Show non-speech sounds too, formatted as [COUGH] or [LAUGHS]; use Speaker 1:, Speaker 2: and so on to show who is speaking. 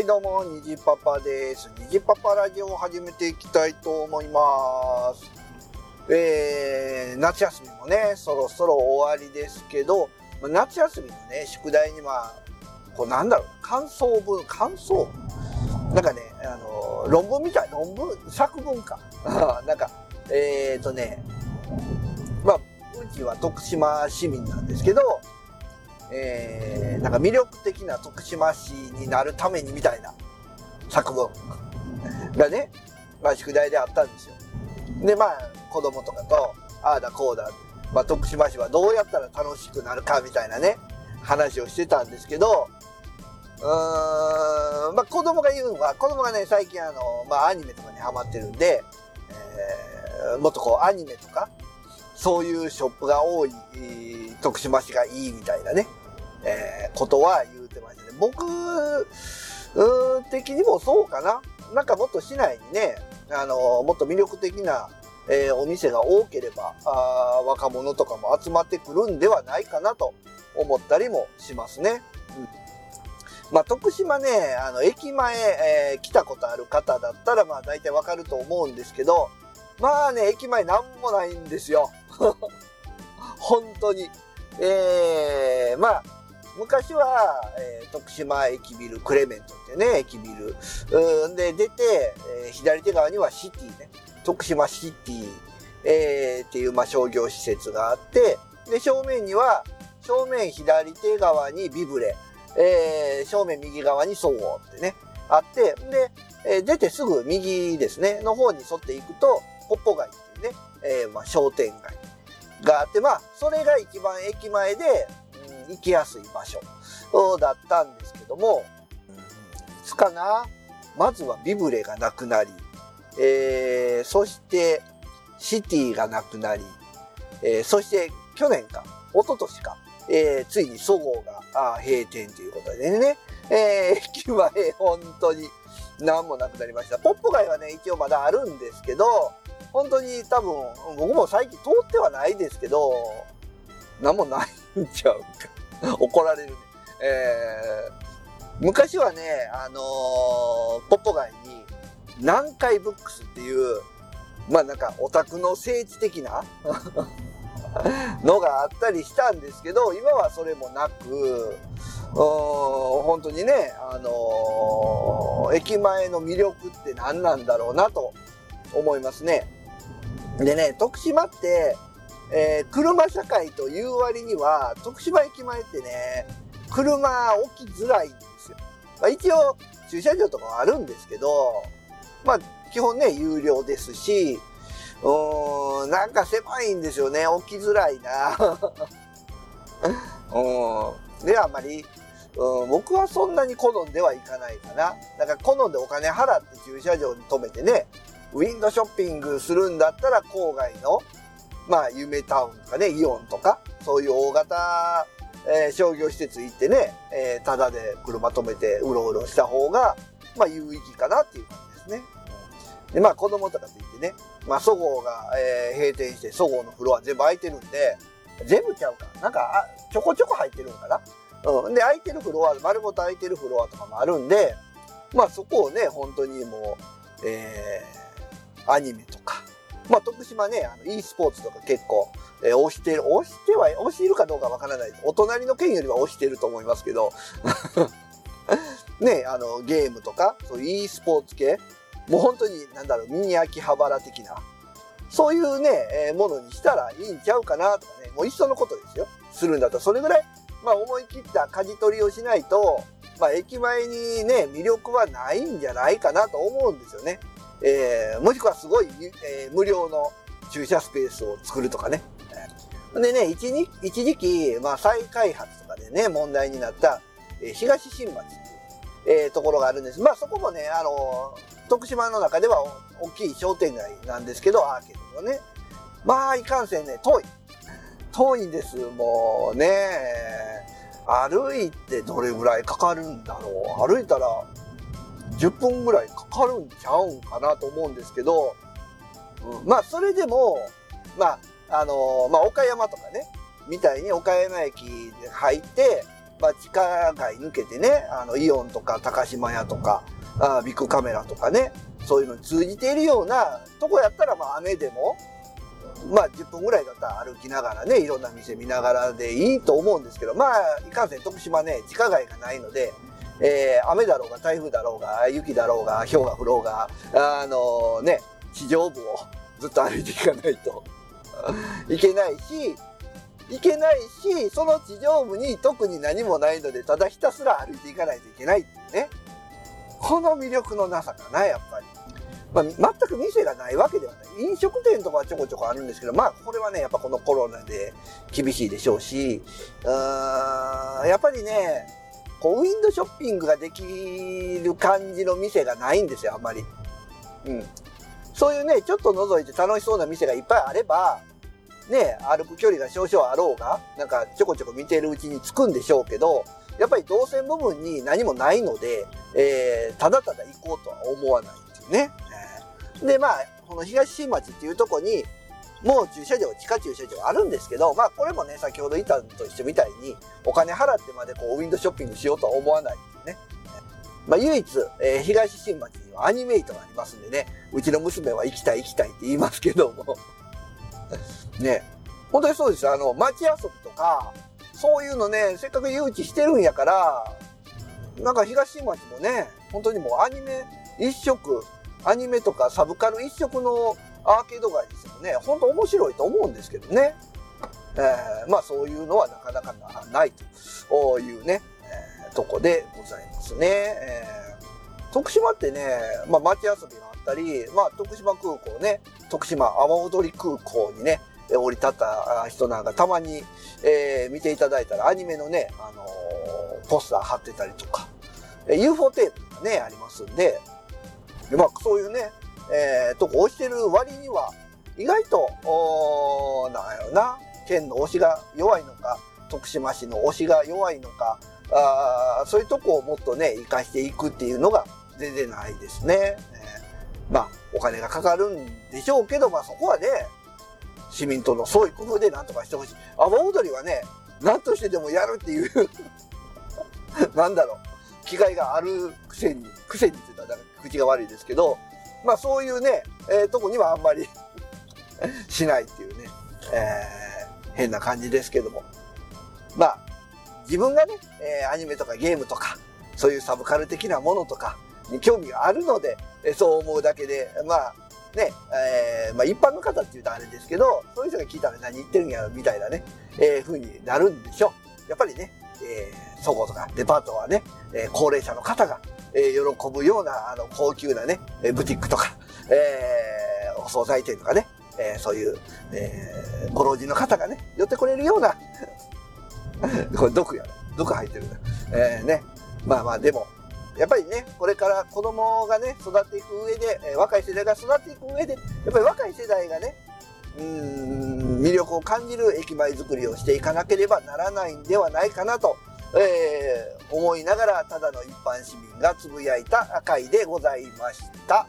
Speaker 1: はいどうも、にじパパです。にじパパラジオを始めていきたいと思います。えー、夏休みもね、そろそろ終わりですけど、まあ夏休みのね、宿題にまあ、こうなんだろう、感想文、感想？なんかね、あの、論文みたい、論文、作文か。[LAUGHS] なんか、えーとね、まあ、うちは徳島市民なんですけど、えー、なんか魅力的な徳島市になるためにみたいな作文がね、まあ宿題であったんですよ。で、まあ子供とかと、ああだこうだ、まあ徳島市はどうやったら楽しくなるかみたいなね、話をしてたんですけど、うーん、まあ子供が言うのは、子供がね、最近あの、まあアニメとかにハマってるんで、えー、もっとこうアニメとか、そういうショップが多い、徳島市がいいみたいなね、えーことは言うてましたね。僕、的にもそうかな。なんかもっと市内にね、あのもっと魅力的な、えーお店が多ければあ若者とかも集まってくるんではないかなと思ったりもしますね。うんまあ、徳島ね、あの、駅前、えー来たことある方だったら、まあ、大体わかると思うんですけど、まあね、駅前なんもないんですよ。[LAUGHS] 本当に。えー、まあ、昔は、えー徳島駅ビル、クレメントってね、駅ビル。うんで、出て、えー左手側にはシティね。徳島シティ、えーっていう、まあ、商業施設があって、で、正面には、正面左手側にビブレ、えー正面右側に総合ってね、あって、で、えー出てすぐ右ですね、の方に沿っていくと、ポッポ街っていうね、えーまあ、商店街があって、まあ、それが一番駅前で、うん、行きやすい場所だったんですけども、うんいつかなまずはビブレがなくなり、えーそして、シティがなくなり、えーそして去年か、一昨年か、えーついにそごうが閉店ということでね、えー駅前本当に何もなくなりました。ポッポ街はね、一応まだあるんですけど、本当に多分、僕も最近通ってはないですけど、何もないんちゃうか。[LAUGHS] 怒られるね。えー昔はね、あのーポッポ街に、南海ブックスっていう、まあなんかオタクの聖地的な [LAUGHS] のがあったりしたんですけど、今はそれもなく、本当にね、あのー駅前の魅力って何なんだろうなと思いますね。でね、徳島って、えー車社会という割には、徳島駅前ってね、車置きづらいんですよ。まあ、一応、駐車場とかはあるんですけど、まあ、基本ね、有料ですし、うーん、なんか狭いんですよね。置きづらいな。[LAUGHS] うん。で、あんまり、うん、僕はそんなに好んではいかないかな。だから好んでお金払って駐車場に止めてね、ウィンドショッピングするんだったら郊外の、まあ、夢タウンとかね、イオンとか、そういう大型、えー商業施設行ってね、えー、ただで車止めてうろうろした方が、まあ、有意義かなっていう感じですね。で、まあ、子供とかと言ってね、まあ、そごうが、えー閉店して、そごうのフロア全部空いてるんで、全部ちゃうか。なんか、あちょこちょこ入ってるんかな。うん。で、空いてるフロア、丸ごと空いてるフロアとかもあるんで、まあ、そこをね、本当にもう、えー、アニメとか、まあ、徳島ね、あの e スポーツとか結構、えー推してる、推しては、推しているかどうかわからない。お隣の県よりは推してると思いますけど、[LAUGHS] ね、あの、ゲームとか、そういう e スポーツ系、もう本当に、なんだろう、ミニ秋葉原的な、そういうね、えーものにしたらいいんちゃうかなとかね、もういっそのことですよ。するんだったら、それぐらい、まあ思い切った舵取りをしないと、まあ駅前にね、魅力はないんじゃないかなと思うんですよね。えーもしくはすごい、えー無料の駐車スペースを作るとかね。でね、一時一時期、まあ再開発とかでね、問題になった、えー東新町っていう、えーところがあるんです。まあそこもね、あの徳島の中では大きい商店街なんですけど、アーケードのね。まあ、いかんせんね、遠い。遠いんです、もうね。歩いてどれぐらいかかるんだろう。歩いたら10分ぐらいかかるんちゃうんかなと思うんですけど、うんまあ、それでも、まあ、あのーまあ、岡山とかね、みたいに岡山駅で入って、まあ、地下街抜けてね、あの、イオンとか高島屋とか、あビッグカメラとかね、そういうのに通じているようなとこやったら、まあ、雨でも、まあ、10分ぐらいだったら歩きながらね、いろんな店見ながらでいいと思うんですけど、まあ、いかんせん徳島ね、地下街がないので、えー、雨だろうが台風だろうが雪だろうが氷が降ろうが、あのね、地上部をずっと歩いていかないと [LAUGHS] いけないし、いけないし、その地上部に特に何もないので、ただひたすら歩いていかないといけないっていうね。この魅力のなさかな、やっぱり。まあ、全く店がないわけではない。飲食店とかはちょこちょこあるんですけど、まあ、これはね、やっぱこのコロナで厳しいでしょうし、うーん、やっぱりね、こう、ウィンドショッピングができる感じの店がないんですよ、あんまり。うん。そういうね、ちょっと覗いて楽しそうな店がいっぱいあれば、ね、歩く距離が少々あろうが、なんかちょこちょこ見てるうちに着くんでしょうけど、やっぱり動線部分に何もないので、えー、ただただ行こうとは思わないっていうね。えー、で、まあ、この東新町っていうとこに、もう駐車場、地下駐車場あるんですけど、まあこれもね、先ほど言ったと一緒みたいに、お金払ってまでこう、ウィンドショッピングしようとは思わないっていうね。まあ唯一、えー、東新町にはアニメイトがありますんでね、うちの娘は行きたい行きたいって言いますけども。[LAUGHS] ね、本当にそうですあの、街遊びとか、そういうのね、せっかく誘致してるんやから、なんか東新町もね、本当にもうアニメ一色、アニメとかサブカル一色のアーケード街ですよ。ね、本当面白いと思うんですけどね。えー、まあそういうのはなかなかないというね、えー、とこでございますね。えー、徳島ってね、まあ街遊びがあったり、まあ徳島空港ね、徳島阿波踊り空港にね、降り立った人なんかたまに、えー、見ていただいたらアニメのね、あのー、ポスター貼ってたりとか、UFO テープがね、ありますんで、まあそういうね、えー、とこ押してる割には、意外と、おなんやろな、県の推しが弱いのか、徳島市の推しが弱いのか、あそういうとこをもっとね、活かしていくっていうのが全然ないですね。えー、まあ、お金がかかるんでしょうけど、まあそこはね、市民との創意工夫で何とかしてほしい。阿波踊りはね、何としてでもやるっていう [LAUGHS] なんだろう、気概があるくせに、くせにって言ったら口が悪いですけど、まあそういうね、えー、とこにはあんまり [LAUGHS] しないっていうね、えー、変な感じですけども。まあ、自分がね、えー、アニメとかゲームとか、そういうサブカル的なものとかに興味があるので、えー、そう思うだけで、まあ、ね、えー、まあ一般の方って言うとあれですけど、そういう人が聞いたら何言ってるんやみたいなね、えー、風になるんでしょう。やっぱりね、えー、そごうとかデパートはね、えー、高齢者の方が、えー、喜ぶような、あの、高級なね、ブティックとか、えー、お惣菜店とかね、えー、そういう、えー、ご老人の方がね、寄ってこれるような [LAUGHS] これ毒やね。毒入ってるな。えー、ね。まあまあ、でも、やっぱりね、これから子供がね、育っていく上で、え、若い世代が育っていく上で、やっぱり若い世代がね、うん、魅力を感じる駅前作りをしていかなければならないんではないかなとえー、思いながらただの一般市民がつぶやいた回でございました。